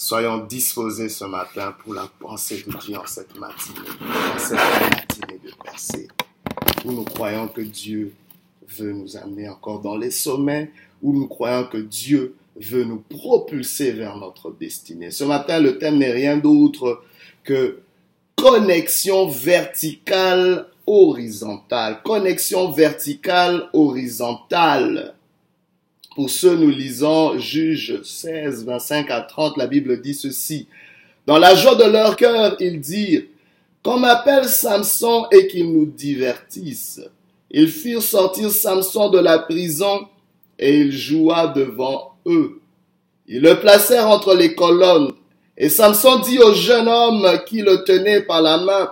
Soyons disposés ce matin pour la pensée de Dieu en cette matinée, en cette matinée de passé, où nous croyons que Dieu veut nous amener encore dans les sommets, où nous croyons que Dieu veut nous propulser vers notre destinée. Ce matin, le thème n'est rien d'autre que connexion verticale horizontale. Connexion verticale horizontale. Pour ceux, nous lisons Juge 16, 25 à 30, la Bible dit ceci. Dans la joie de leur cœur, ils dirent, qu'on m'appelle Samson et qu'ils nous divertissent. Ils firent sortir Samson de la prison et il joua devant eux. Ils le placèrent entre les colonnes et Samson dit au jeune homme qui le tenait par la main,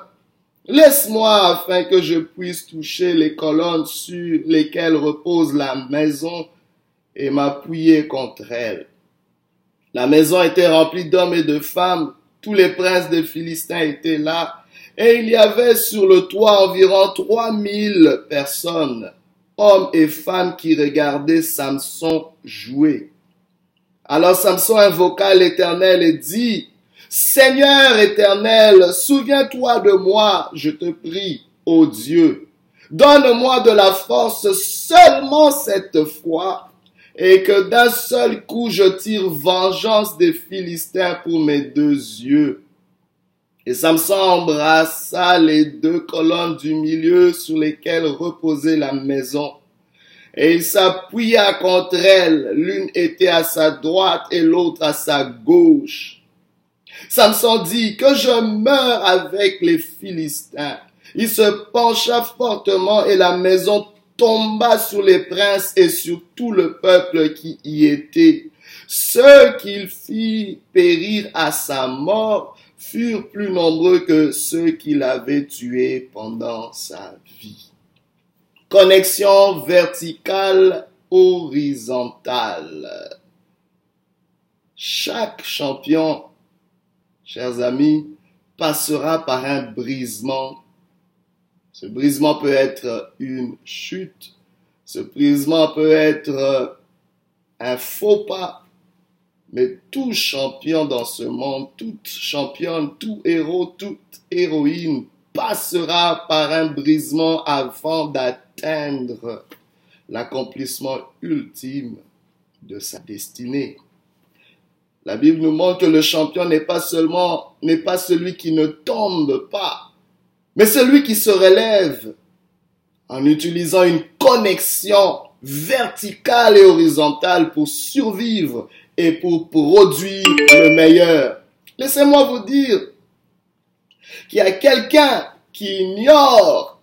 Laisse-moi afin que je puisse toucher les colonnes sur lesquelles repose la maison et m'appuyer contre elle. La maison était remplie d'hommes et de femmes, tous les princes des Philistins étaient là, et il y avait sur le toit environ trois mille personnes, hommes et femmes qui regardaient Samson jouer. Alors Samson invoqua l'Éternel et dit, Seigneur éternel, souviens-toi de moi, je te prie, ô Dieu. Donne-moi de la force seulement cette fois et que d'un seul coup je tire vengeance des Philistins pour mes deux yeux. Et Samson embrassa les deux colonnes du milieu sur lesquelles reposait la maison. Et il s'appuya contre elles, l'une était à sa droite et l'autre à sa gauche. Samson dit que je meurs avec les Philistins. Il se pencha fortement et la maison tomba sur les princes et sur tout le peuple qui y était. Ceux qu'il fit périr à sa mort furent plus nombreux que ceux qu'il avait tués pendant sa vie. Connexion verticale horizontale. Chaque champion, chers amis, passera par un brisement ce brisement peut être une chute. Ce brisement peut être un faux pas. Mais tout champion dans ce monde, toute championne, tout héros, toute héroïne passera par un brisement avant d'atteindre l'accomplissement ultime de sa destinée. La Bible nous montre que le champion n'est pas seulement, n'est pas celui qui ne tombe pas, mais celui qui se relève en utilisant une connexion verticale et horizontale pour survivre et pour produire le meilleur. Laissez-moi vous dire qu'il y a quelqu'un qui ignore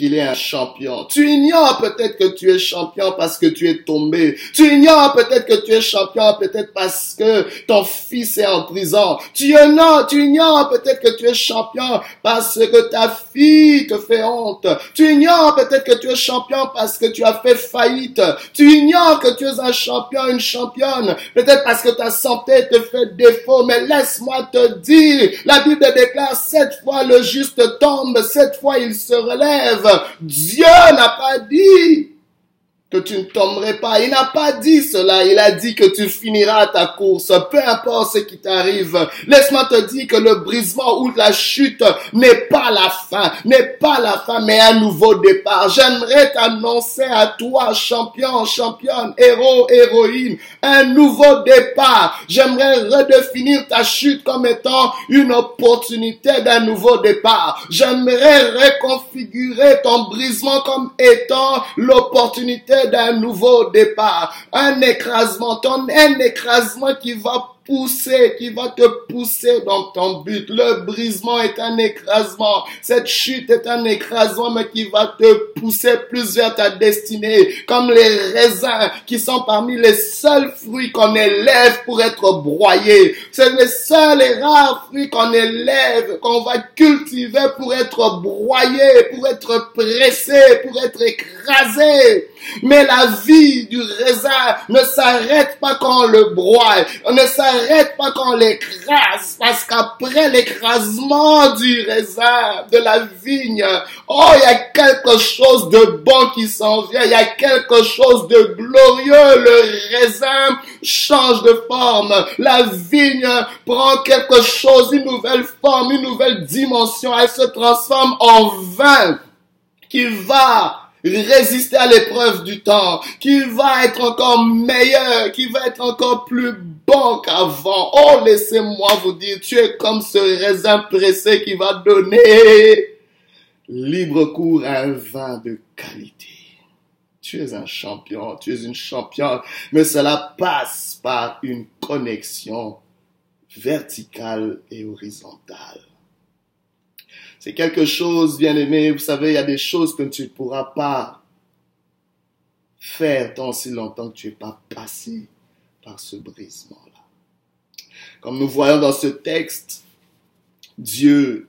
qu'il est un champion. Tu ignores peut-être que tu es champion parce que tu es tombé. Tu ignores peut-être que tu es champion peut-être parce que ton fils est en prison. Tu ignores, tu ignores peut-être que tu es champion parce que ta fille te fait honte. Tu ignores peut-être que tu es champion parce que tu as fait faillite. Tu ignores que tu es un champion, une championne. Peut-être parce que ta santé te fait défaut. Mais laisse-moi te dire, la Bible déclare sept fois le juste tombe, sept fois il se relève. Dieu n'a pas dit que tu ne tomberais pas. Il n'a pas dit cela. Il a dit que tu finiras ta course, peu importe ce qui t'arrive. Laisse-moi te dire que le brisement ou la chute n'est pas la fin, n'est pas la fin, mais un nouveau départ. J'aimerais t'annoncer à toi, champion, championne, héros, héroïne, un nouveau départ. J'aimerais redéfinir ta chute comme étant une opportunité d'un nouveau départ. J'aimerais reconfigurer ton brisement comme étant l'opportunité d'un nouveau départ, un écrasement, un écrasement qui va pousser, qui va te pousser dans ton but. Le brisement est un écrasement. Cette chute est un écrasement, mais qui va te pousser plus vers ta destinée. Comme les raisins qui sont parmi les seuls fruits qu'on élève pour être broyés. C'est les seuls et rares fruits qu'on élève, qu'on va cultiver pour être broyés, pour être pressés, pour être écrasés. Mais la vie du raisin ne s'arrête pas quand on le broie. On ne s'arrête s'arrête pas quand on l'écrase, parce qu'après l'écrasement du raisin, de la vigne, oh, il y a quelque chose de bon qui s'en vient, il y a quelque chose de glorieux. Le raisin change de forme, la vigne prend quelque chose, une nouvelle forme, une nouvelle dimension, elle se transforme en vin qui va résister à l'épreuve du temps, qui va être encore meilleur, qui va être encore plus bon qu'avant. Oh, laissez-moi vous dire, tu es comme ce raisin pressé qui va donner libre cours à un vin de qualité. Tu es un champion, tu es une championne, mais cela passe par une connexion verticale et horizontale. C'est quelque chose, bien aimé, vous savez, il y a des choses que tu ne pourras pas faire tant si longtemps que tu n'es pas passé par ce brisement-là. Comme nous voyons dans ce texte, Dieu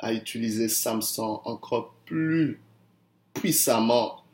a utilisé Samson encore plus puissamment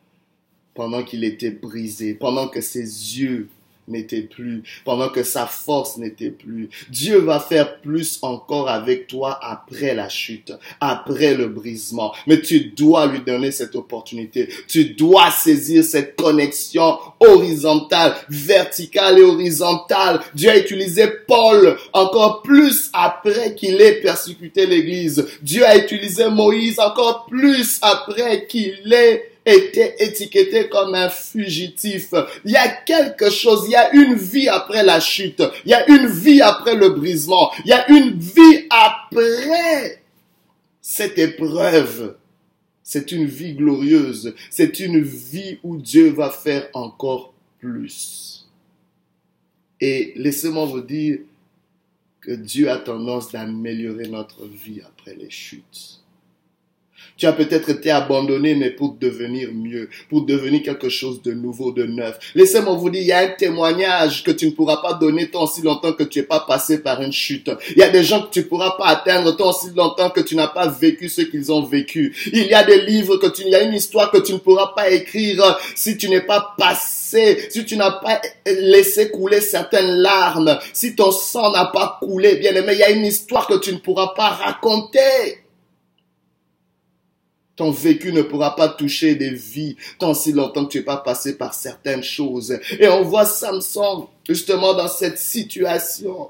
pendant qu'il était brisé, pendant que ses yeux n'était plus, pendant que sa force n'était plus. Dieu va faire plus encore avec toi après la chute, après le brisement. Mais tu dois lui donner cette opportunité. Tu dois saisir cette connexion horizontale, verticale et horizontale. Dieu a utilisé Paul encore plus après qu'il ait persécuté l'église. Dieu a utilisé Moïse encore plus après qu'il ait était étiqueté comme un fugitif. Il y a quelque chose, il y a une vie après la chute, il y a une vie après le brisement, il y a une vie après cette épreuve. C'est une vie glorieuse, c'est une vie où Dieu va faire encore plus. Et laissez-moi vous dire que Dieu a tendance d'améliorer notre vie après les chutes. Tu as peut-être été abandonné, mais pour devenir mieux, pour devenir quelque chose de nouveau, de neuf. Laissez-moi vous dire, il y a un témoignage que tu ne pourras pas donner tant si longtemps que tu n'es pas passé par une chute. Il y a des gens que tu ne pourras pas atteindre tant si longtemps que tu n'as pas vécu ce qu'ils ont vécu. Il y a des livres que tu, il y a une histoire que tu ne pourras pas écrire si tu n'es pas passé, si tu n'as pas laissé couler certaines larmes, si ton sang n'a pas coulé, bien aimé, il y a une histoire que tu ne pourras pas raconter. Ton vécu ne pourra pas toucher des vies tant si longtemps que tu n'es pas passé par certaines choses. Et on voit Samson justement dans cette situation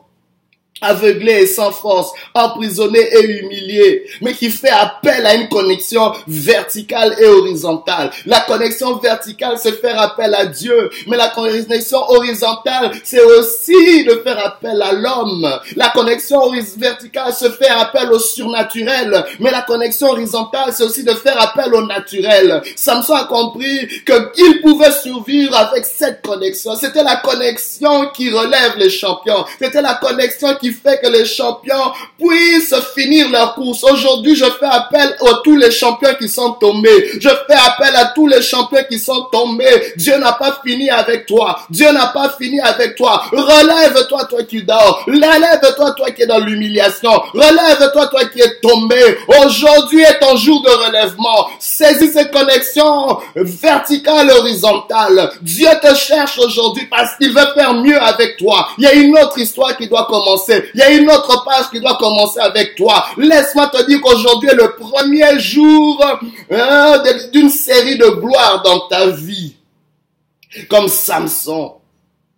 aveuglé et sans force, emprisonné et humilié, mais qui fait appel à une connexion verticale et horizontale. La connexion verticale, c'est faire appel à Dieu, mais la connexion horizontale, c'est aussi de faire appel à l'homme. La connexion verticale, c'est faire appel au surnaturel, mais la connexion horizontale, c'est aussi de faire appel au naturel. Samson a compris qu'il pouvait survivre avec cette connexion. C'était la connexion qui relève les champions. C'était la connexion fait que les champions puissent finir leur course. Aujourd'hui, je fais appel à tous les champions qui sont tombés. Je fais appel à tous les champions qui sont tombés. Dieu n'a pas fini avec toi. Dieu n'a pas fini avec toi. Relève-toi, toi qui dors. Relève-toi, toi qui es dans l'humiliation. Relève-toi, toi qui es tombé. Aujourd'hui est ton jour de relèvement. Saisis cette connexion verticale, horizontale. Dieu te cherche aujourd'hui parce qu'il veut faire mieux avec toi. Il y a une autre histoire qui doit commencer. Il y a une autre page qui doit commencer avec toi. Laisse-moi te dire qu'aujourd'hui est le premier jour hein, d'une série de gloires dans ta vie. Comme Samson,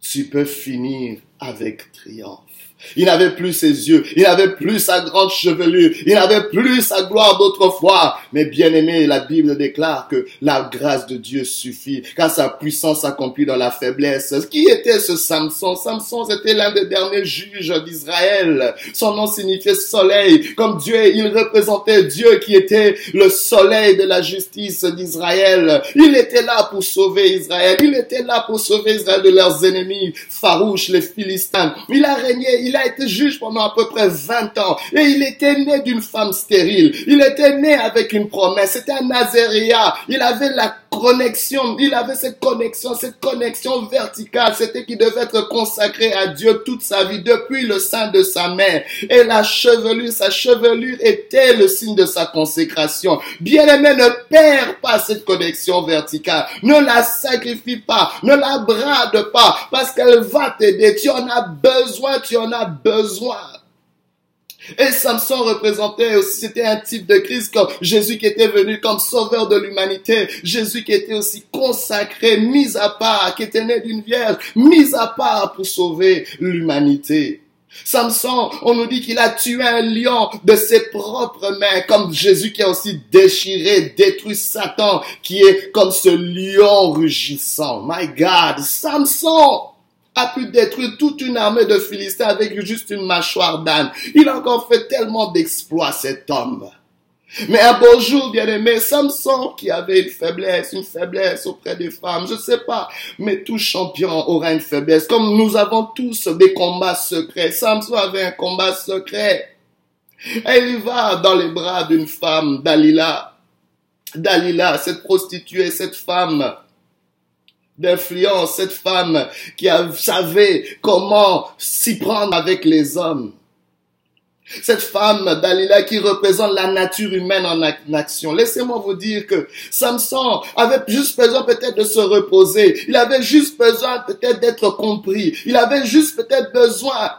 tu peux finir avec triomphe. Il n'avait plus ses yeux, il n'avait plus sa grande chevelure, il n'avait plus sa gloire d'autrefois. Mais bien aimé, la Bible déclare que la grâce de Dieu suffit, car sa puissance s'accomplit dans la faiblesse. Qui était ce Samson? Samson, c'était l'un des derniers juges d'Israël. Son nom signifiait soleil. Comme Dieu, il représentait Dieu qui était le soleil de la justice d'Israël. Il était là pour sauver Israël. Il était là pour sauver Israël de leurs ennemis farouches, les Philistins. Il a régné, il a été juge pendant à peu près 20 ans. Et il était né d'une femme stérile. Il était né avec une promesse. C'était un Nazaréa. Il avait la connexion, il avait cette connexion, cette connexion verticale, c'était qu'il devait être consacré à Dieu toute sa vie, depuis le sein de sa mère. Et la chevelure, sa chevelure était le signe de sa consécration. Bien-aimé, ne perds pas cette connexion verticale. Ne la sacrifie pas, ne la brade pas, parce qu'elle va t'aider. Tu en as besoin, tu en as besoin. Et Samson représentait aussi, c'était un type de Christ comme Jésus qui était venu comme sauveur de l'humanité. Jésus qui était aussi consacré, mis à part, qui était né d'une vierge, mis à part pour sauver l'humanité. Samson, on nous dit qu'il a tué un lion de ses propres mains, comme Jésus qui a aussi déchiré, détruit Satan, qui est comme ce lion rugissant. My God, Samson a pu détruire toute une armée de Philistins avec juste une mâchoire d'âne. Il a encore fait tellement d'exploits, cet homme. Mais un beau jour, bien aimé, Samson, qui avait une faiblesse, une faiblesse auprès des femmes, je sais pas, mais tout champion aura une faiblesse. Comme nous avons tous des combats secrets. Samson avait un combat secret. Et il va dans les bras d'une femme, Dalila. Dalila, cette prostituée, cette femme d'influence, cette femme qui savait comment s'y prendre avec les hommes. Cette femme, Dalila, qui représente la nature humaine en action. Laissez-moi vous dire que Samson avait juste besoin peut-être de se reposer. Il avait juste besoin peut-être d'être compris. Il avait juste peut-être besoin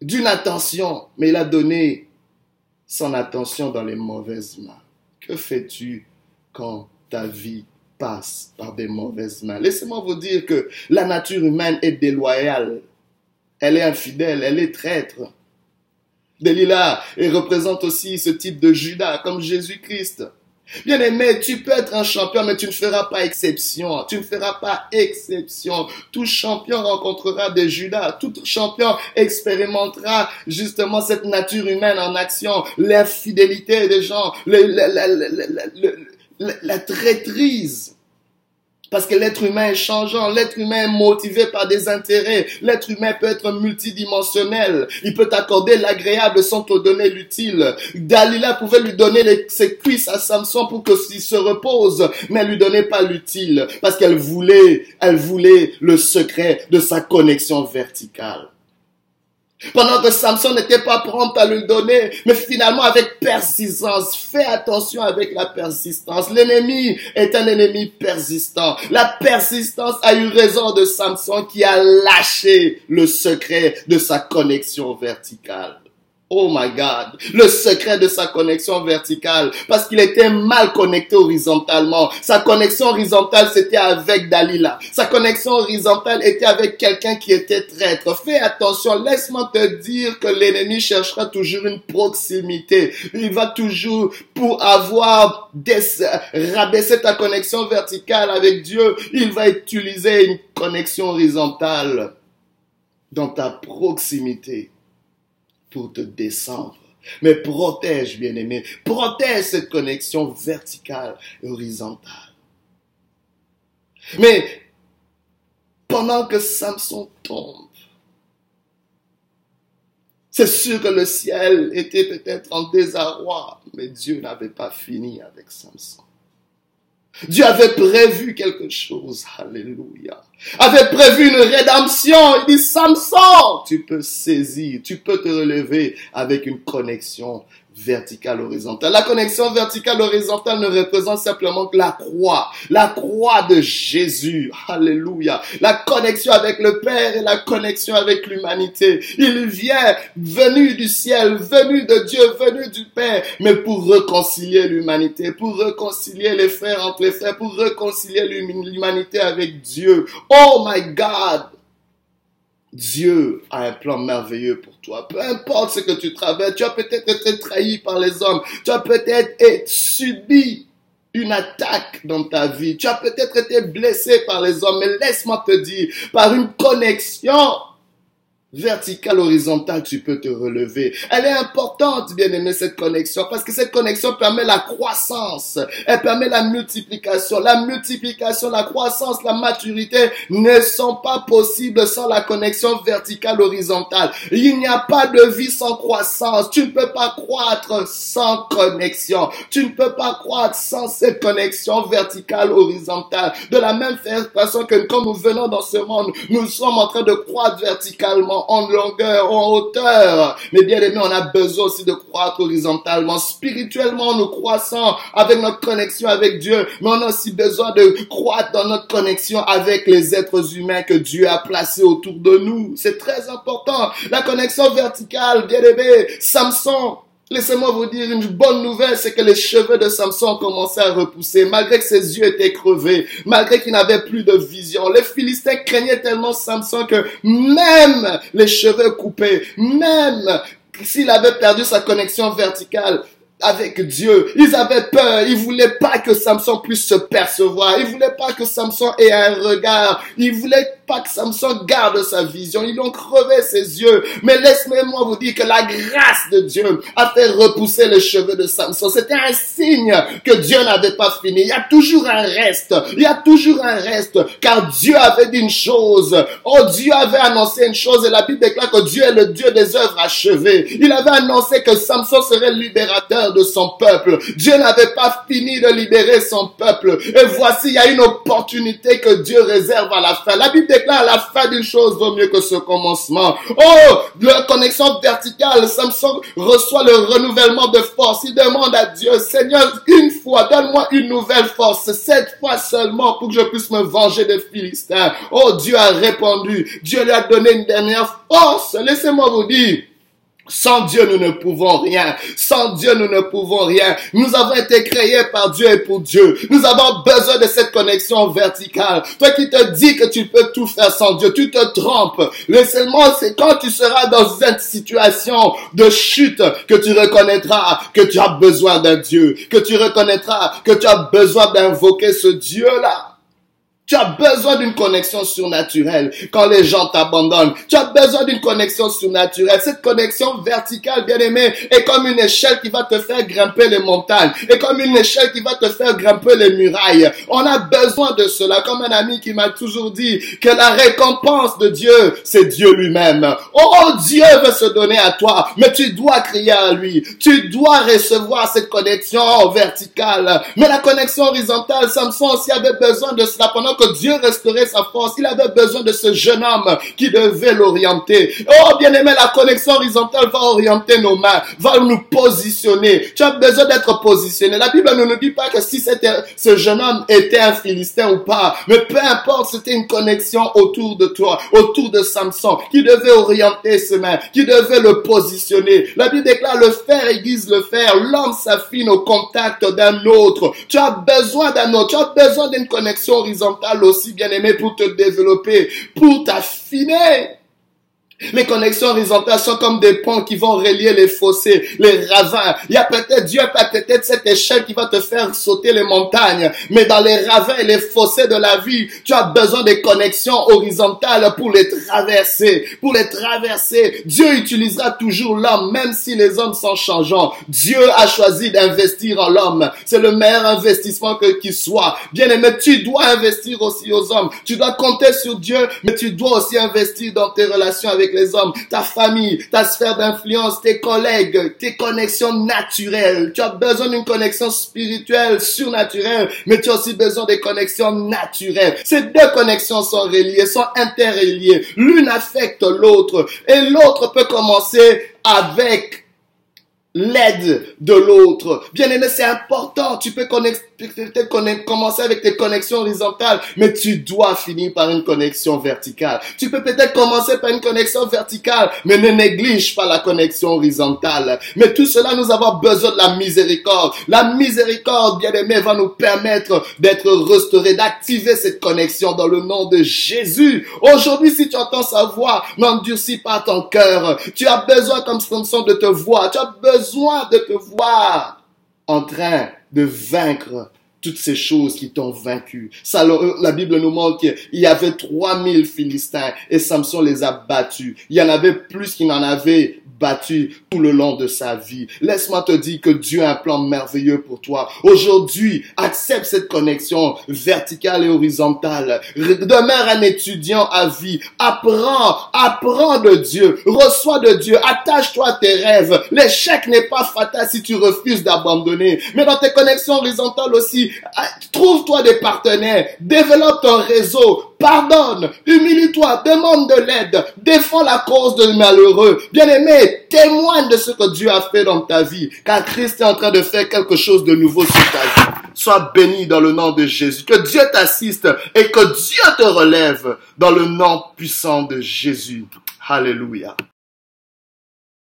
d'une attention. Mais il a donné son attention dans les mauvaises mains. Que fais-tu quand ta vie passe par des mauvaises mains. Laissez-moi vous dire que la nature humaine est déloyale. Elle est infidèle, elle est traître. Delilah représente aussi ce type de Judas, comme Jésus-Christ. Bien aimé, tu peux être un champion, mais tu ne feras pas exception. Tu ne feras pas exception. Tout champion rencontrera des Judas. Tout champion expérimentera justement cette nature humaine en action, l'infidélité des gens, le, la, traîtrise. Parce que l'être humain est changeant, l'être humain est motivé par des intérêts, l'être humain peut être multidimensionnel, il peut t'accorder l'agréable sans te donner l'utile. Dalila pouvait lui donner ses cuisses à Samson pour que s'il se repose, mais elle lui donnait pas l'utile, parce qu'elle voulait, elle voulait le secret de sa connexion verticale. Pendant que Samson n'était pas prompt à lui donner, mais finalement avec persistance. Fais attention avec la persistance. L'ennemi est un ennemi persistant. La persistance a eu raison de Samson qui a lâché le secret de sa connexion verticale. Oh my God. Le secret de sa connexion verticale. Parce qu'il était mal connecté horizontalement. Sa connexion horizontale, c'était avec Dalila. Sa connexion horizontale était avec quelqu'un qui était traître. Fais attention. Laisse-moi te dire que l'ennemi cherchera toujours une proximité. Il va toujours, pour avoir rabaissé ta connexion verticale avec Dieu, il va utiliser une connexion horizontale dans ta proximité pour te descendre. Mais protège, bien-aimé, protège cette connexion verticale et horizontale. Mais pendant que Samson tombe, c'est sûr que le ciel était peut-être en désarroi, mais Dieu n'avait pas fini avec Samson. Dieu avait prévu quelque chose. Alléluia. Avait prévu une rédemption. Il dit, Samson, tu peux saisir, tu peux te relever avec une connexion verticale horizontale. La connexion verticale horizontale ne représente simplement que la croix, la croix de Jésus. Alléluia. La connexion avec le Père et la connexion avec l'humanité. Il vient venu du ciel, venu de Dieu, venu du Père, mais pour réconcilier l'humanité, pour réconcilier les frères entre les frères, pour réconcilier l'humanité avec Dieu. Oh my God. Dieu a un plan merveilleux pour toi. Peu importe ce que tu traverses, tu as peut-être été trahi par les hommes, tu as peut-être subi une attaque dans ta vie, tu as peut-être été blessé par les hommes, mais laisse-moi te dire, par une connexion verticale, horizontale, tu peux te relever. Elle est importante, bien aimé, cette connexion, parce que cette connexion permet la croissance. Elle permet la multiplication. La multiplication, la croissance, la maturité ne sont pas possibles sans la connexion verticale, horizontale. Il n'y a pas de vie sans croissance. Tu ne peux pas croître sans connexion. Tu ne peux pas croître sans cette connexion verticale, horizontale. De la même façon que quand nous venons dans ce monde, nous sommes en train de croître verticalement en longueur, en hauteur. Mais bien aimé, on a besoin aussi de croître horizontalement. Spirituellement, nous croissons avec notre connexion avec Dieu, mais on a aussi besoin de croître dans notre connexion avec les êtres humains que Dieu a placés autour de nous. C'est très important. La connexion verticale, bien aimé, Samson, Laissez-moi vous dire une bonne nouvelle, c'est que les cheveux de Samson commençaient à repousser, malgré que ses yeux étaient crevés, malgré qu'il n'avait plus de vision. Les Philistins craignaient tellement Samson que même les cheveux coupés, même s'il avait perdu sa connexion verticale, avec Dieu. Ils avaient peur. Ils voulaient pas que Samson puisse se percevoir. Ils voulaient pas que Samson ait un regard. Ils voulaient pas que Samson garde sa vision. Ils ont crevé ses yeux. Mais laisse-moi vous dire que la grâce de Dieu a fait repousser les cheveux de Samson. C'était un signe que Dieu n'avait pas fini. Il y a toujours un reste. Il y a toujours un reste. Car Dieu avait dit une chose. Oh, Dieu avait annoncé une chose et la Bible déclare que Dieu est le Dieu des œuvres achevées. Il avait annoncé que Samson serait libérateur de son peuple. Dieu n'avait pas fini de libérer son peuple. Et voici, il y a une opportunité que Dieu réserve à la fin. La Bible déclare la fin d'une chose vaut mieux que ce commencement. Oh, la connexion verticale, Samson reçoit le renouvellement de force. Il demande à Dieu, Seigneur, une fois, donne-moi une nouvelle force, cette fois seulement pour que je puisse me venger des Philistins. Oh, Dieu a répondu. Dieu lui a donné une dernière force. Laissez-moi vous dire, sans Dieu, nous ne pouvons rien. Sans Dieu, nous ne pouvons rien. Nous avons été créés par Dieu et pour Dieu. Nous avons besoin de cette connexion verticale. Toi qui te dis que tu peux tout faire sans Dieu, tu te trompes. Le seulement, c'est quand tu seras dans une situation de chute que tu reconnaîtras que tu as besoin d'un Dieu. Que tu reconnaîtras que tu as besoin d'invoquer ce Dieu-là. Tu as besoin d'une connexion surnaturelle quand les gens t'abandonnent. Tu as besoin d'une connexion surnaturelle. Cette connexion verticale, bien aimée, est comme une échelle qui va te faire grimper les montagnes. Et comme une échelle qui va te faire grimper les murailles. On a besoin de cela. Comme un ami qui m'a toujours dit que la récompense de Dieu, c'est Dieu lui-même. Oh, Dieu veut se donner à toi, mais tu dois crier à lui. Tu dois recevoir cette connexion verticale. Mais la connexion horizontale, Samson aussi avait besoin de cela pendant que Dieu restaurait sa force, il avait besoin de ce jeune homme qui devait l'orienter. Oh, bien aimé, la connexion horizontale va orienter nos mains, va nous positionner. Tu as besoin d'être positionné. La Bible ne nous dit pas que si ce jeune homme était un Philistin ou pas, mais peu importe, c'était une connexion autour de toi, autour de Samson, qui devait orienter ses mains, qui devait le positionner. La Bible déclare le fer aiguise le fer, l'homme s'affine au contact d'un autre. Tu as besoin d'un autre, tu as besoin d'une connexion horizontale aussi bien aimé pour te développer, pour t'affiner. Les connexions horizontales sont comme des ponts qui vont relier les fossés, les ravins. Il y a peut-être, Dieu peut-être cette échelle qui va te faire sauter les montagnes. Mais dans les ravins et les fossés de la vie, tu as besoin des connexions horizontales pour les traverser. Pour les traverser. Dieu utilisera toujours l'homme, même si les hommes sont changeants. Dieu a choisi d'investir en l'homme. C'est le meilleur investissement que qu'il soit. Bien aimé, tu dois investir aussi aux hommes. Tu dois compter sur Dieu, mais tu dois aussi investir dans tes relations avec les hommes, ta famille, ta sphère d'influence, tes collègues, tes connexions naturelles. Tu as besoin d'une connexion spirituelle, surnaturelle, mais tu as aussi besoin des connexions naturelles. Ces deux connexions sont reliées, sont interreliées. L'une affecte l'autre et l'autre peut commencer avec l'aide de l'autre. Bien aimé, c'est important. Tu peux peut-être commencer avec tes connexions horizontales, mais tu dois finir par une connexion verticale. Tu peux peut-être commencer par une connexion verticale, mais ne néglige pas la connexion horizontale. Mais tout cela, nous avons besoin de la miséricorde. La miséricorde, bien aimé, va nous permettre d'être restaurés, d'activer cette connexion dans le nom de Jésus. Aujourd'hui, si tu entends sa voix, n'endurcis pas ton cœur. Tu as besoin, comme Samson, de te voir. Tu as besoin de te voir en train de vaincre toutes ces choses qui t'ont vaincu. Ça, la Bible nous montre qu'il y avait 3000 Philistins et Samson les a battus. Il y en avait plus qu'il n'en avait battu tout le long de sa vie. Laisse-moi te dire que Dieu a un plan merveilleux pour toi. Aujourd'hui, accepte cette connexion verticale et horizontale. Demeure un étudiant à vie. Apprends, apprends de Dieu. Reçois de Dieu. Attache-toi à tes rêves. L'échec n'est pas fatal si tu refuses d'abandonner. Mais dans tes connexions horizontales aussi, trouve-toi des partenaires. Développe ton réseau. Pardonne. Humilie-toi. Demande de l'aide. Défends la cause de malheureux. Bien-aimé, témoigne de ce que Dieu a fait dans ta vie. Car Christ est en train de faire quelque chose de nouveau sur ta vie. Sois béni dans le nom de Jésus. Que Dieu t'assiste et que Dieu te relève dans le nom puissant de Jésus. Alléluia.